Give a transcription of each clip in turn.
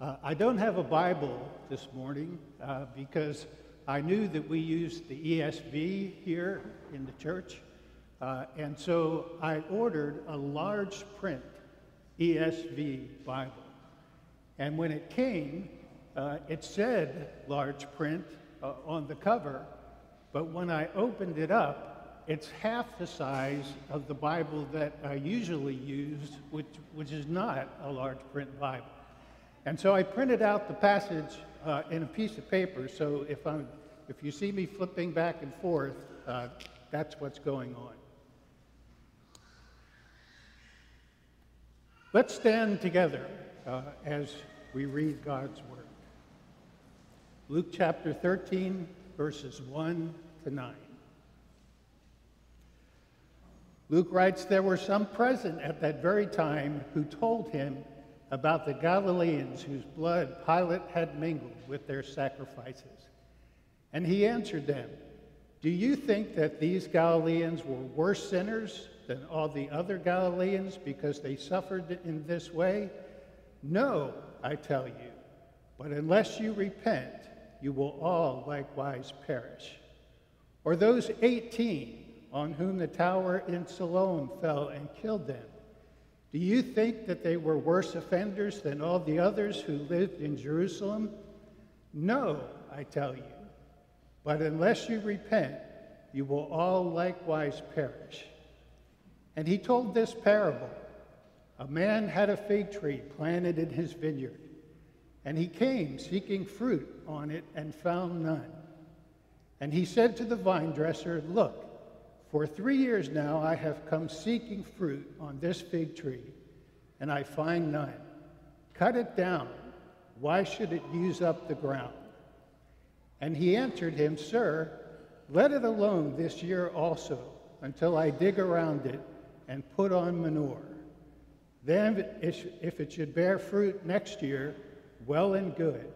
Uh, I don't have a Bible this morning uh, because I knew that we used the ESV here in the church. Uh, and so I ordered a large print ESV Bible. And when it came, uh, it said large print uh, on the cover, but when I opened it up, it's half the size of the Bible that I usually use, which, which is not a large print Bible. And so I printed out the passage uh, in a piece of paper, so if, I'm, if you see me flipping back and forth, uh, that's what's going on. Let's stand together uh, as we read God's Word. Luke chapter 13, verses 1 to 9. Luke writes, There were some present at that very time who told him about the Galileans whose blood Pilate had mingled with their sacrifices. And he answered them, Do you think that these Galileans were worse sinners than all the other Galileans because they suffered in this way? No, I tell you. But unless you repent, you will all likewise perish. Or those 18 on whom the tower in Siloam fell and killed them. Do you think that they were worse offenders than all the others who lived in Jerusalem? No, I tell you. But unless you repent, you will all likewise perish. And he told this parable A man had a fig tree planted in his vineyard, and he came seeking fruit on it and found none. And he said to the vine dresser, Look, for three years now I have come seeking fruit on this fig tree, and I find none. Cut it down. Why should it use up the ground? And he answered him, Sir, let it alone this year also, until I dig around it and put on manure. Then, if it should bear fruit next year, well and good.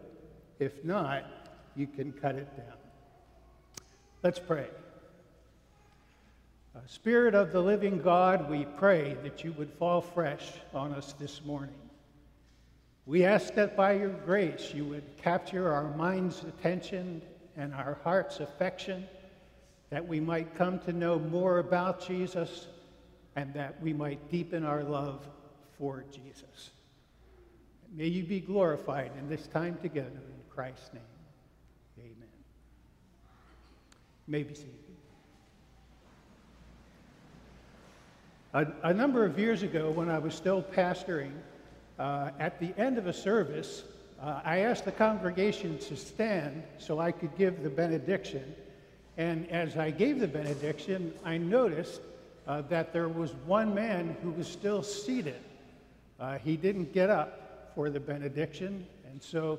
If not, you can cut it down. Let's pray. Uh, Spirit of the living God, we pray that you would fall fresh on us this morning. We ask that by your grace you would capture our mind's attention and our heart's affection, that we might come to know more about Jesus and that we might deepen our love for Jesus. May you be glorified in this time together in Christ's name. Amen. May be seated. A, a, number of years ago, when I was still pastoring, uh, at the end of a service, uh, I asked the congregation to stand so I could give the benediction. And as I gave the benediction, I noticed uh, that there was one man who was still seated. Uh, he didn't get up for the benediction, and so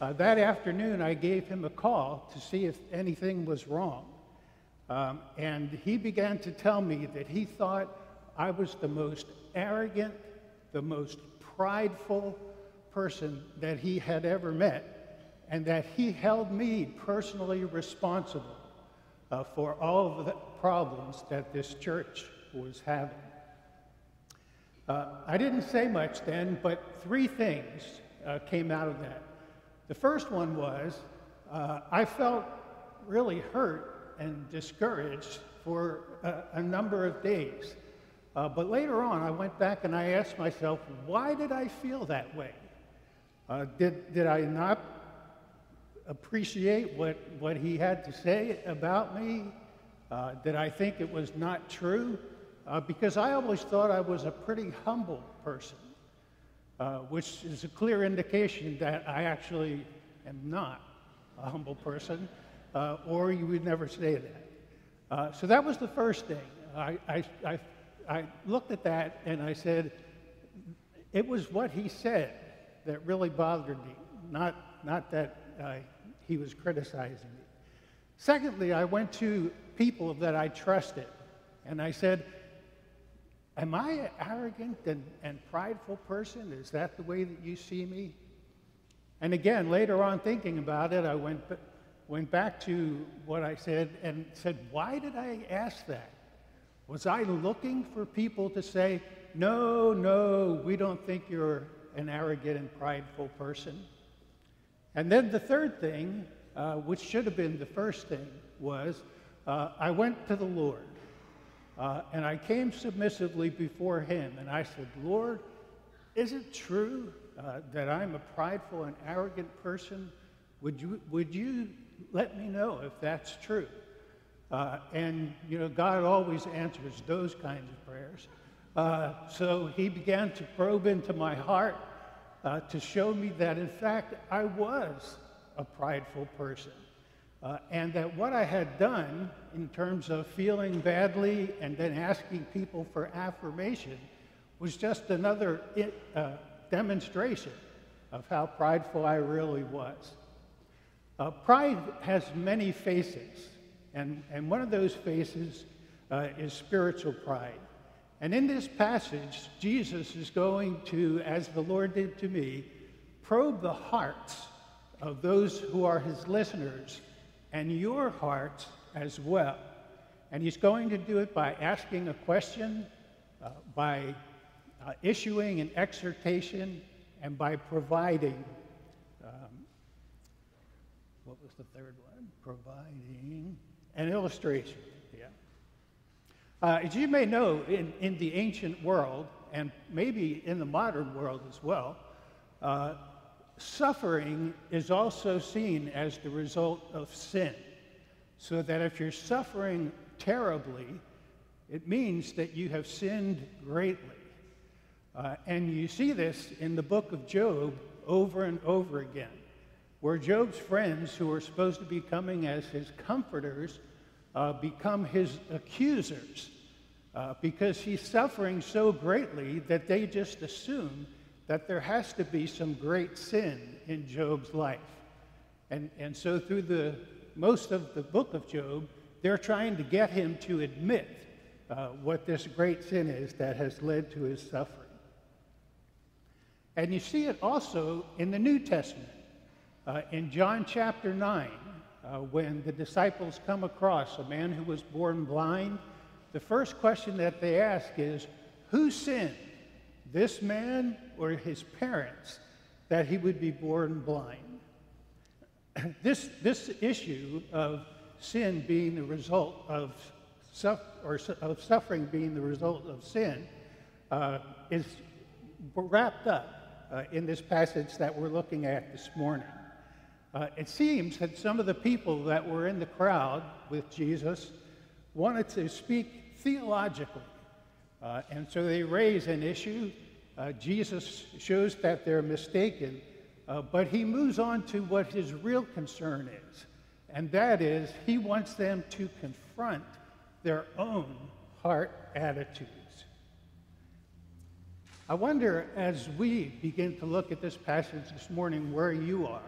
uh, that afternoon I gave him a call to see if anything was wrong. Um, and he began to tell me that he thought I was the most arrogant, the most prideful person that he had ever met, and that he held me personally responsible uh, for all of the problems that this church was having. Uh, I didn't say much then, but three things uh, came out of that. The first one was uh, I felt really hurt and discouraged for a, a number of days. Uh, but later on, I went back and I asked myself, why did I feel that way? Uh, did, did I not appreciate what, what he had to say about me? Uh, did I think it was not true? Uh, because I always thought I was a pretty humble person, uh, which is a clear indication that I actually am not a humble person, uh, or you would never say that. So that was the first thing. I, I, I, I looked at that and I said, it was what he said that really bothered me, not, not that uh, he was criticizing me. Secondly, I went to people that I trusted, and I said, Am I an arrogant and, and prideful person? Is that the way that you see me? And again, later on thinking about it, I went, went back to what I said and said, Why did I ask that? Was I looking for people to say, No, no, we don't think you're an arrogant and prideful person. And then the third thing, uh, which should have been the first thing, was uh, I went to the Lord. Uh, and I came submissively before him, and I said, Lord, is it true uh, that I'm a prideful and arrogant person? Would you, would you let me know if that's true? Uh, and, you know, God always answers those kinds of prayers. Uh, so he began to probe into my heart uh, to show me that, in fact, I was a prideful person. Uh, and that what I had done in terms of feeling badly and then asking people for affirmation was just another uh, demonstration of how prideful I really was. Uh, pride has many faces, and, and one of those faces uh, is spiritual pride. And in this passage, Jesus is going to, as the Lord did to me, probe the hearts of those who are his listeners and your hearts as well. And he's going to do it by asking a question, uh, by uh, issuing an exhortation, and by providing. Um, what was the third one? Providing an illustration. Yeah. Uh, as you may know, in, in the ancient world, and maybe in the modern world as well, uh, suffering is also seen as the result of sin. So that if you're suffering terribly, it means that you have sinned greatly. Uh, and you see this in the book of Job over and over again, where Job's friends, who are supposed to be coming as his comforters, uh, become his accusers uh, because he's suffering so greatly that they just assume that there has to be some great sin in Job's life. And, and so, through the most of the book of Job, they're trying to get him to admit uh, what this great sin is that has led to his suffering. And you see it also in the New Testament. Uh, in John chapter 9, uh, when the disciples come across a man who was born blind, the first question that they ask is, Who sinned, this man or his parents, that he would be born blind? this, this issue of sin being the result of, or of suffering being the result of sin uh, is wrapped up uh, in this passage that we're looking at this morning. Uh, it seems that some of the people that were in the crowd with Jesus wanted to speak theologically. Uh, and so they raise an issue. Uh, Jesus shows that they're mistaken, uh, but he moves on to what his real concern is. And that is, he wants them to confront their own heart attitudes. I wonder as we begin to look at this passage this morning where you are.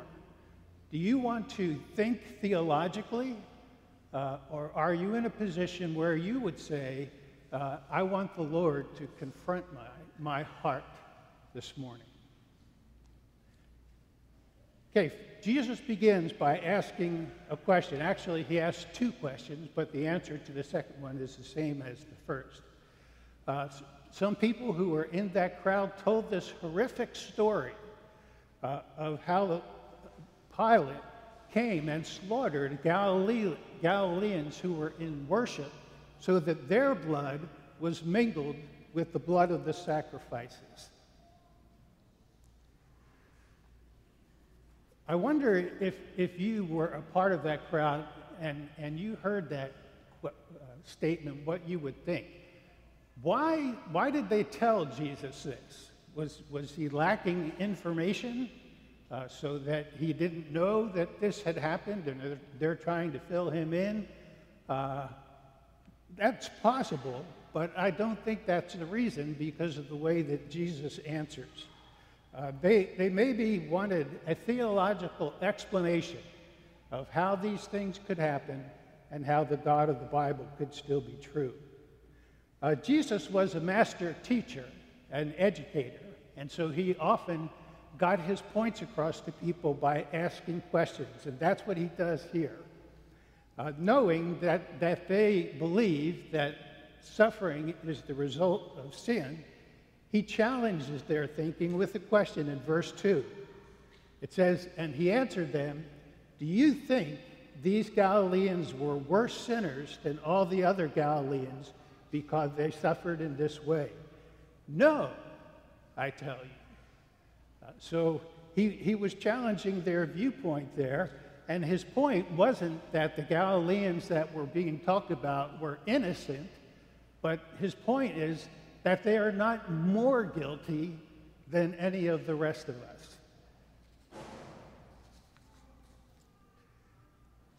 Do you want to think theologically? Uh, or are you in a position where you would say, uh, I want the Lord to confront my, my heart this morning? Okay, Jesus begins by asking a question. Actually, he asks two questions, but the answer to the second one is the same as the first. Uh, some people who were in that crowd told this horrific story uh, of how Pilate came and slaughtered Galileans who were in worship so that their blood was mingled with the blood of the sacrifices. I wonder if, if you were a part of that crowd and, and you heard that uh, statement, what you would think. Why, why did they tell Jesus this? Was, was he lacking information uh, so that he didn't know that this had happened and they're, they're trying to fill him in? Uh, that's possible, but I don't think that's the reason because of the way that Jesus answers. Uh, they, they maybe wanted a theological explanation of how these things could happen and how the God of the Bible could still be true. Uh, Jesus was a master teacher, an educator, and so he often got his points across to people by asking questions, and that's what he does here. Uh, knowing that, that they believe that suffering is the result of sin, he challenges their thinking with a question in verse 2. It says, And he answered them, Do you think these Galileans were worse sinners than all the other Galileans because they suffered in this way? No, I tell you. So he, he was challenging their viewpoint there, and his point wasn't that the Galileans that were being talked about were innocent, but his point is that they are not more guilty than any of the rest of us.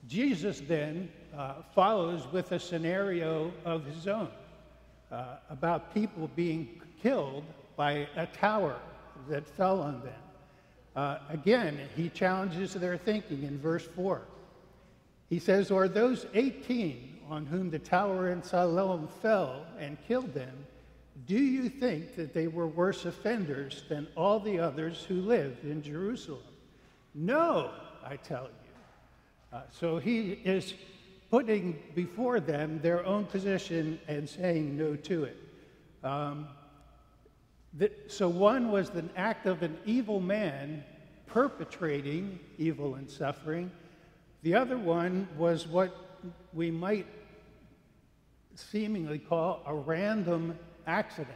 Jesus then uh, follows with a scenario of his own uh, about people being killed by a tower that fell on them. Uh, again, he challenges their thinking in verse 4. He says, Or those 18 on whom the tower in Siloam fell and killed them, do you think that they were worse offenders than all the others who lived in Jerusalem? No, I tell you. Uh, so he is putting before them their own position and saying no to it. Um, so one was the act of an evil man perpetrating evil and suffering. The other one was what we might seemingly call a random accident,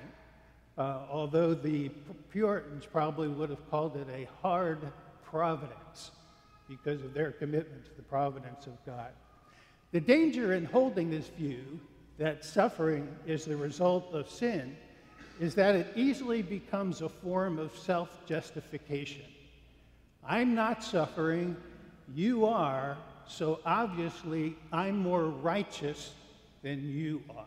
uh, although the Puritans probably would have called it a hard providence because of their commitment to the providence of God. The danger in holding this view that suffering is the result of sin is that it easily becomes a form of self justification. I'm not suffering, you are, so obviously I'm more righteous than you are.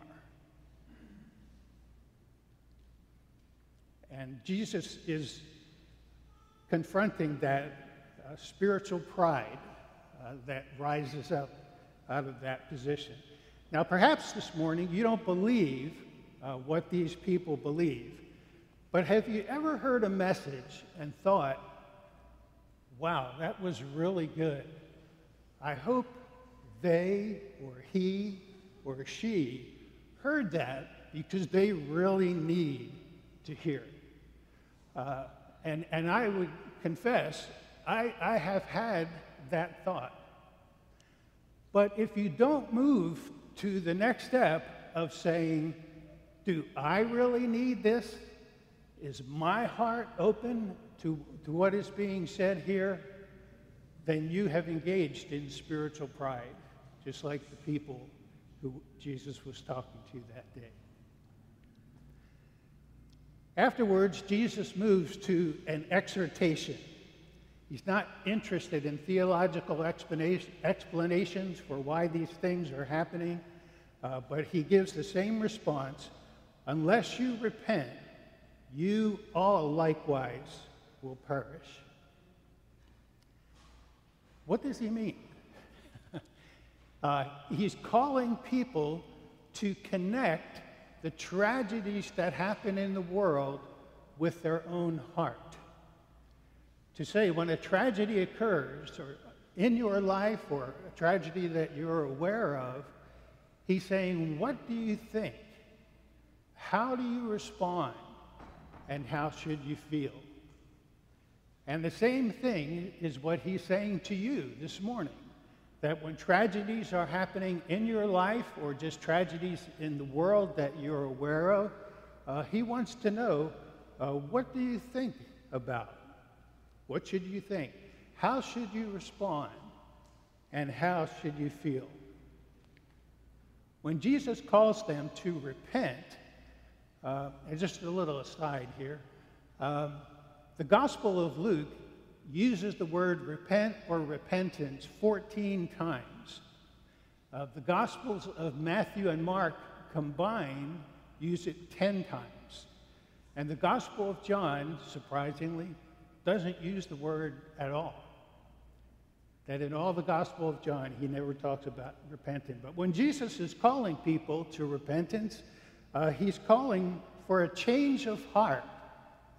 And Jesus is confronting that uh, spiritual pride uh, that rises up out of that position. Now, perhaps this morning you don't believe uh, what these people believe, but have you ever heard a message and thought, wow, that was really good? I hope they or he or she heard that because they really need to hear it. Uh, and, and I would confess, I, I have had that thought. But if you don't move to the next step of saying, Do I really need this? Is my heart open to, to what is being said here? Then you have engaged in spiritual pride, just like the people who Jesus was talking to that day. Afterwards, Jesus moves to an exhortation. He's not interested in theological explanations for why these things are happening, uh, but he gives the same response unless you repent, you all likewise will perish. What does he mean? uh, he's calling people to connect the tragedies that happen in the world with their own heart to say when a tragedy occurs or in your life or a tragedy that you're aware of, he's saying, What do you think? How do you respond? And how should you feel? And the same thing is what he's saying to you this morning that when tragedies are happening in your life or just tragedies in the world that you're aware of, uh, he wants to know uh, what do you think about what should you think? How should you respond? And how should you feel? When Jesus calls them to repent, uh, and just a little aside here, um, the Gospel of Luke uses the word repent or repentance 14 times. Uh, the Gospels of Matthew and Mark combined use it 10 times. And the Gospel of John, surprisingly, doesn't use the word at all. That in all the Gospel of John, he never talks about repenting. But when Jesus is calling people to repentance, uh, he's calling for a change of heart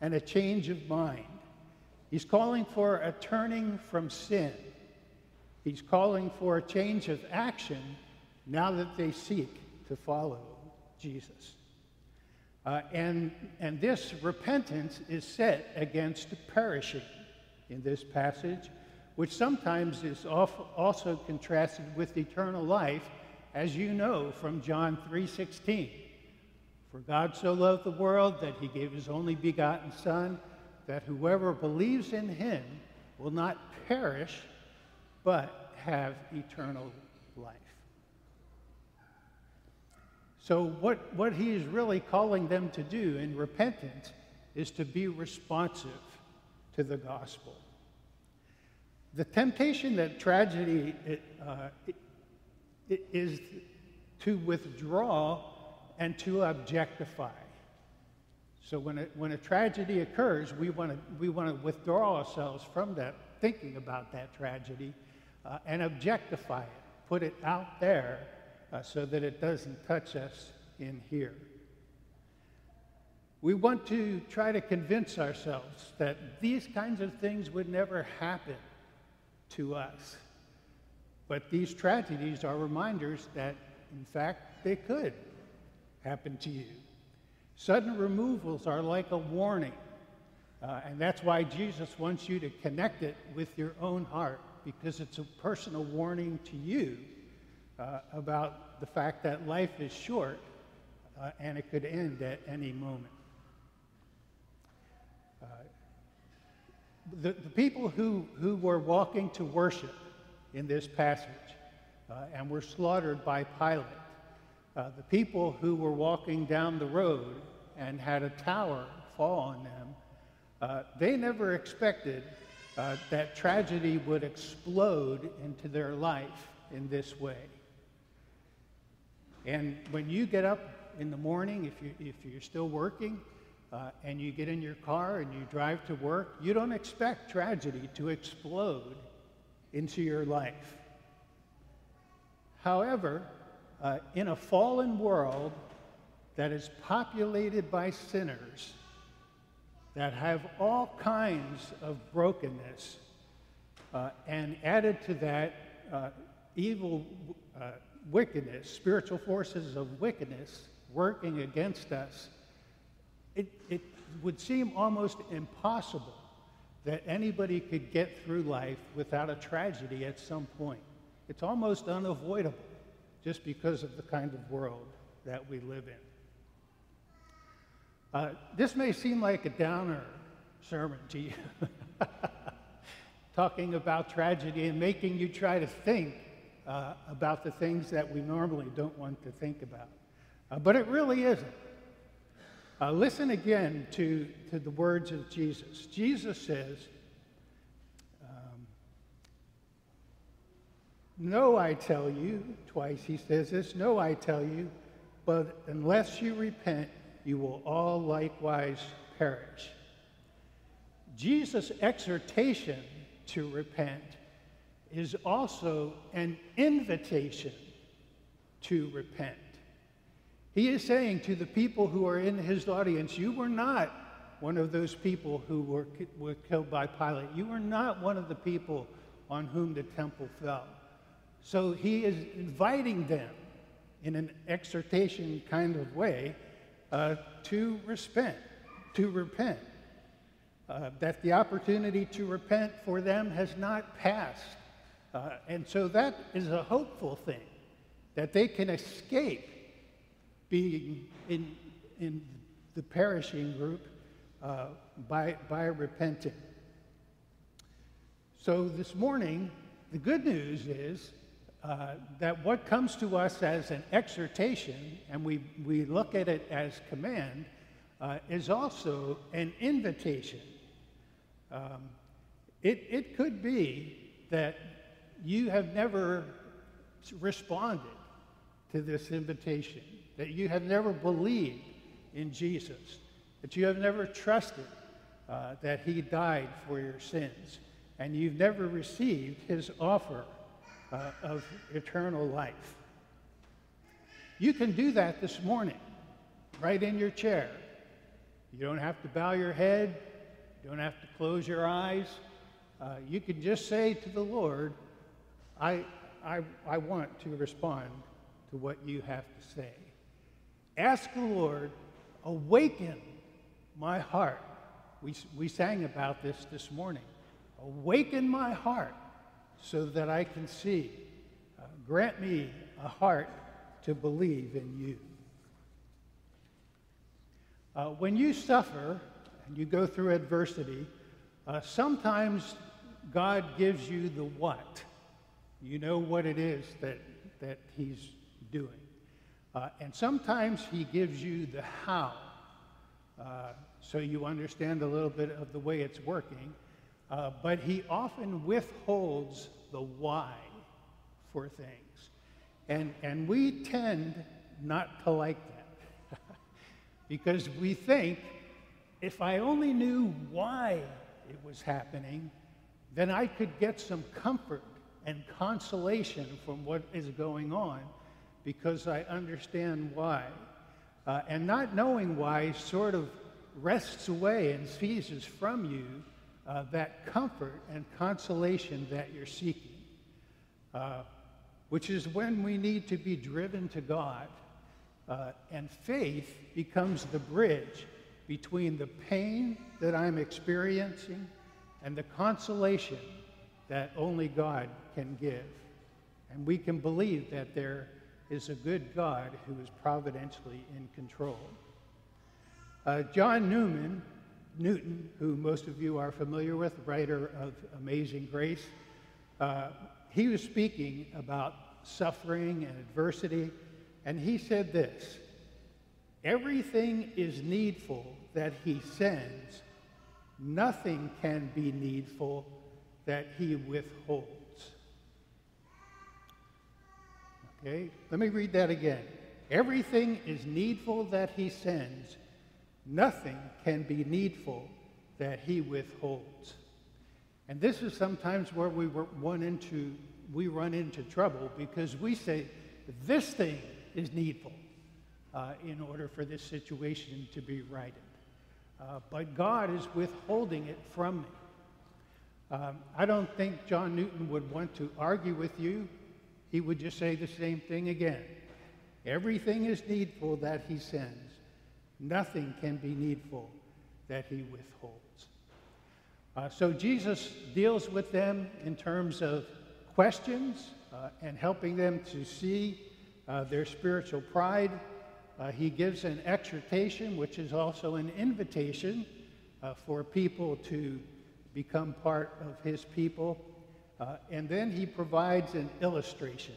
and a change of mind. He's calling for a turning from sin. He's calling for a change of action now that they seek to follow Jesus. Uh, and, and this repentance is set against perishing in this passage, which sometimes is also contrasted with eternal life, as you know from John 3:16. For God so loved the world that he gave his only begotten Son, that whoever believes in him will not perish, but have eternal life. So, what, what he is really calling them to do in repentance is to be responsive to the gospel. The temptation that tragedy uh, is to withdraw and to objectify. So when a, when a tragedy occurs, we want to we want to withdraw ourselves from that thinking about that tragedy uh, and objectify it, put it out there uh, so that it doesn't touch us in here. We want to try to convince ourselves that these kinds of things would never happen to us. But these tragedies are reminders that, in fact, they could happen to you. Sudden removals are like a warning. Uh, and that's why Jesus wants you to connect it with your own heart, because it's a personal warning to you uh, about the fact that life is short uh, and it could end at any moment. Uh, the, the people who, who were walking to worship in this passage uh, and were slaughtered by Pilate, uh, the people who were walking down the road and had a tower fall on them, uh, they never expected uh, that tragedy would explode into their life in this way. And when you get up in the morning, if, you, if you're still working, uh, and you get in your car and you drive to work, you don't expect tragedy to explode into your life. However, uh, in a fallen world that is populated by sinners that have all kinds of brokenness, uh, and added to that, uh, evil uh, wickedness, spiritual forces of wickedness working against us, it, it would seem almost impossible that anybody could get through life without a tragedy at some point. It's almost unavoidable just because of the kind of world that we live in. Uh, this may seem like a downer sermon to you, talking about tragedy and making you try to think uh, about the things that we normally don't want to think about. Uh, but it really isn't. Uh, listen again to, to the words of Jesus. Jesus says, No, I tell you, twice he says this, no, I tell you, but unless you repent, you will all likewise perish. Jesus' exhortation to repent is also an invitation to repent. He is saying to the people who are in his audience, You were not one of those people who were, were killed by Pilate. You were not one of the people on whom the temple fell. So he is inviting them in an exhortation kind of way uh, to repent, to repent. Uh, that the opportunity to repent for them has not passed. Uh, and so that is a hopeful thing, that they can escape being in, in the perishing group uh, by, by repenting. So this morning, the good news is uh, that what comes to us as an exhortation, and we, we look at it as command, uh, is also an invitation. Um, it, it could be that you have never responded to this invitation that you have never believed in Jesus, that you have never trusted uh, that he died for your sins, and you've never received his offer uh, of eternal life. You can do that this morning, right in your chair. You don't have to bow your head, you don't have to close your eyes. Uh, you can just say to the Lord, I, I, I want to respond to what you have to say. Ask the Lord Awaken my heart. We, we sang about this this morning. Awaken my heart so that I can see. Uh, grant me a heart to believe in you. Uh, when you suffer and you go through adversity, uh, sometimes God gives you the what. You know what it is that, that He's doing. Uh, and sometimes He gives you the how, uh, so you understand a little bit of the way it's working. Uh, but He often withholds the why for things. And, and we tend not to like that because we think if I only knew why it was happening, then I could get some comfort and consolation from what is going on because I understand why. Uh, and not knowing why sort of wrests away and seizes from you uh, that comfort and consolation that you're seeking, uh, which is when we need to be driven to God. Uh, and faith becomes the bridge between the pain that I'm experiencing and the consolation that only God can give. And we can believe that there is a good God who is providentially in control. Uh, John Newman, Newton, who most of you are familiar with, writer of Amazing Grace, uh, he was speaking about suffering and adversity, and he said this Everything is needful that he sends, nothing can be needful that he withholds. Okay, let me read that again. Everything is needful that he sends, nothing can be needful that he withholds. And this is sometimes where we run into we run into trouble because we say this thing is needful uh, in order for this situation to be righted. Uh, but God is withholding it from me. Um, I don't think John Newton would want to argue with you. He would just say the same thing again. Everything is needful that he sends. Nothing can be needful that he withholds. Uh, so Jesus deals with them in terms of questions uh, and helping them to see uh, their spiritual pride uh, he gives an exhortation, which is also an invitation uh, for people to become part of his people. Uh, and then he provides an illustration.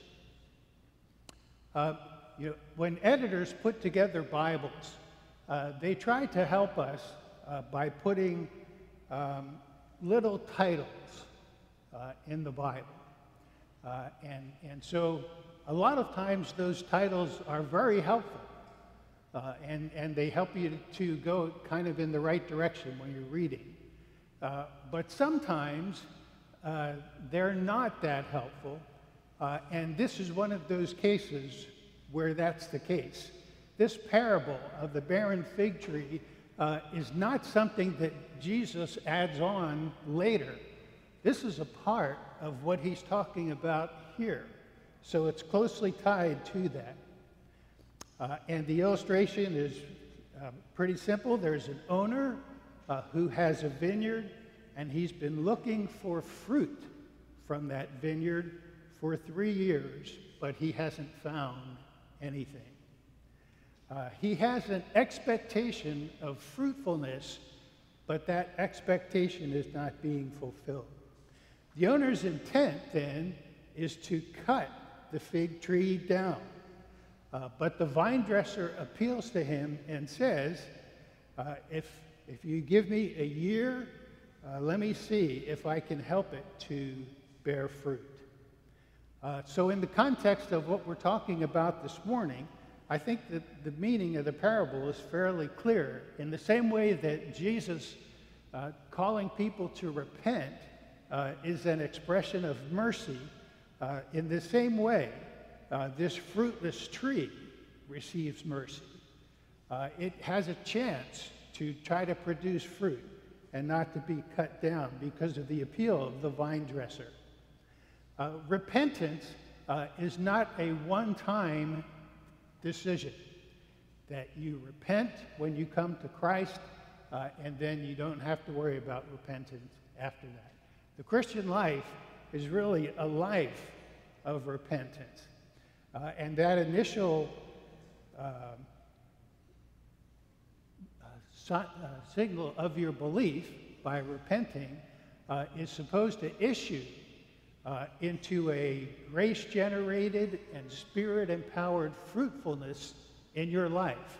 You know, when editors put together Bibles, uh, they try to help us uh, by putting um, little titles in the Bible. and, and so a lot of times those titles are very helpful. Uh, and, and they help you to go kind of in the right direction when you're reading. Uh, but sometimes uh, they're not that helpful, uh, and this is one of those cases where that's the case. This parable of the barren fig tree uh, is not something that Jesus adds on later. This is a part of what he's talking about here. So it's closely tied to that. Uh, and the illustration is uh, pretty simple. There's an owner uh, who has a vineyard, and he's been looking for fruit from that vineyard for three years, but he hasn't found anything. Uh, he has an expectation of fruitfulness, but that expectation is not being fulfilled. The owner's intent then is to cut the fig tree down. Uh, but the vine dresser appeals to him and says, uh, if, if you give me a year, uh, let me see if I can help it to bear fruit. Uh, so, in the context of what we're talking about this morning, I think that the meaning of the parable is fairly clear. In the same way that Jesus uh, calling people to repent uh, is an expression of mercy, in the same way, uh, this fruitless tree receives mercy. Uh, it has a chance to try to produce fruit and not to be cut down because of the appeal of the vine dresser. Uh, repentance uh, is not a one time decision. that you repent when you come to Christ, uh, and then you don't have to worry about repentance after that. The Christian life is really a life of repentance. Uh, and that initial uh, uh, signal of your belief by repenting uh, is supposed to issue uh, into a grace generated and spirit empowered fruitfulness in your life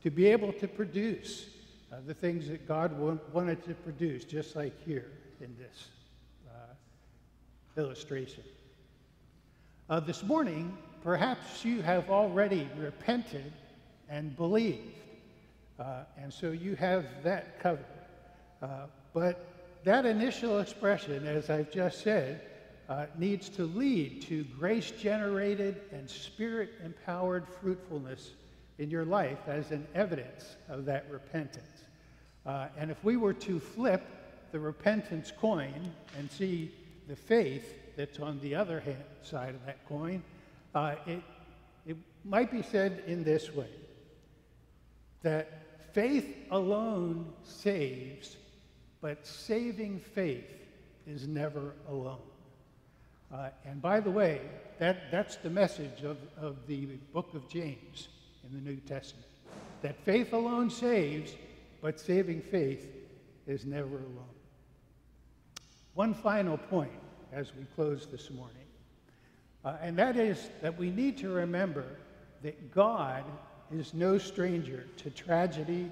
to be able to produce uh, the things that God wa- wanted to produce, just like here in this uh, illustration. Uh, this morning, perhaps you have already repented and believed, uh, and so you have that covered. Uh, but that initial expression, as I've just said, uh, needs to lead to grace generated and spirit empowered fruitfulness in your life as an evidence of that repentance. Uh, and if we were to flip the repentance coin and see the faith that's on the other hand, side of that coin, uh, it, it might be said in this way that faith alone saves, but saving faith is never alone. Uh, and by the way, that, that's the message of, of the book of James in the New Testament. That faith alone saves, but saving faith is never alone. One final point as we close this morning, uh, and that is that we need to remember that God is no stranger to tragedy,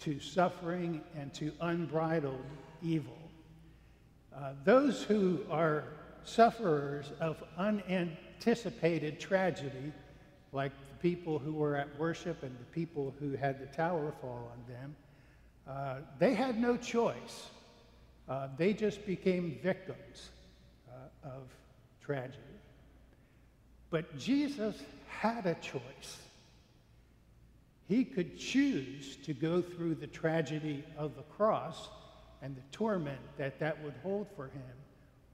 to suffering, and to unbridled evil. Uh, those who are sufferers of unanticipated tragedy, like the people who were at worship and the people who had the tower fall on them, uh, they had no choice. Uh, they just became victims uh, of tragedy. But Jesus had a choice. He could choose to go through the tragedy of the cross and the torment that that would hold for him,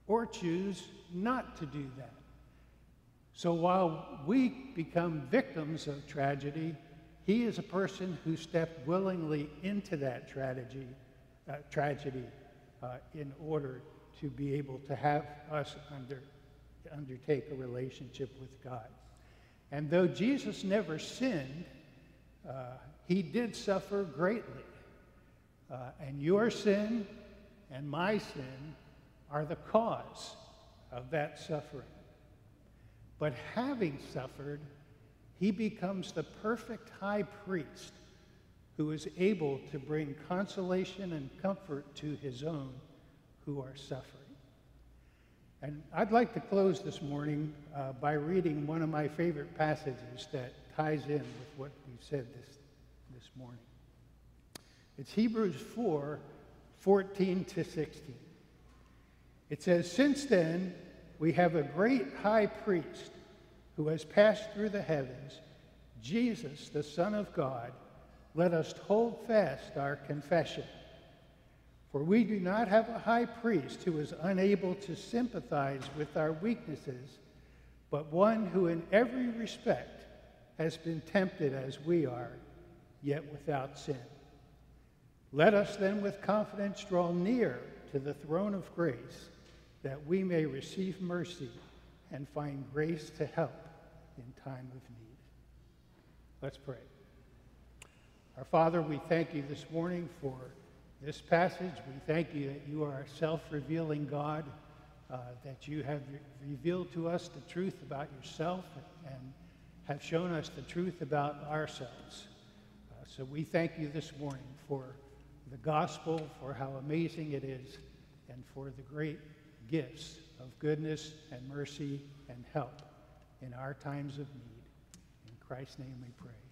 or choose not to do that. So while we become victims of tragedy, he is a person who stepped willingly into that tragedy, uh, tragedy uh, in order to be able to have us under, undertake a relationship with God. And though Jesus never sinned, uh, he did suffer greatly. Uh, and your sin and my sin are the cause of that suffering. But having suffered, he becomes the perfect high priest who is able to bring consolation and comfort to his own who are suffering. And I'd like to close this morning uh, by reading one of my favorite passages that ties in with what we've said this, this morning. It's Hebrews 4 14 to 16. It says, Since then, we have a great high priest who has passed through the heavens, Jesus, the Son of God. Let us hold fast our confession. For we do not have a high priest who is unable to sympathize with our weaknesses, but one who in every respect has been tempted as we are, yet without sin. Let us then with confidence draw near to the throne of grace that we may receive mercy and find grace to help in time of need. Let's pray. Our Father, we thank you this morning for this passage. We thank you that you are a self revealing God, uh, that you have re- revealed to us the truth about yourself and have shown us the truth about ourselves. Uh, so we thank you this morning for the gospel, for how amazing it is, and for the great gifts of goodness and mercy and help in our times of need. In Christ's name we pray.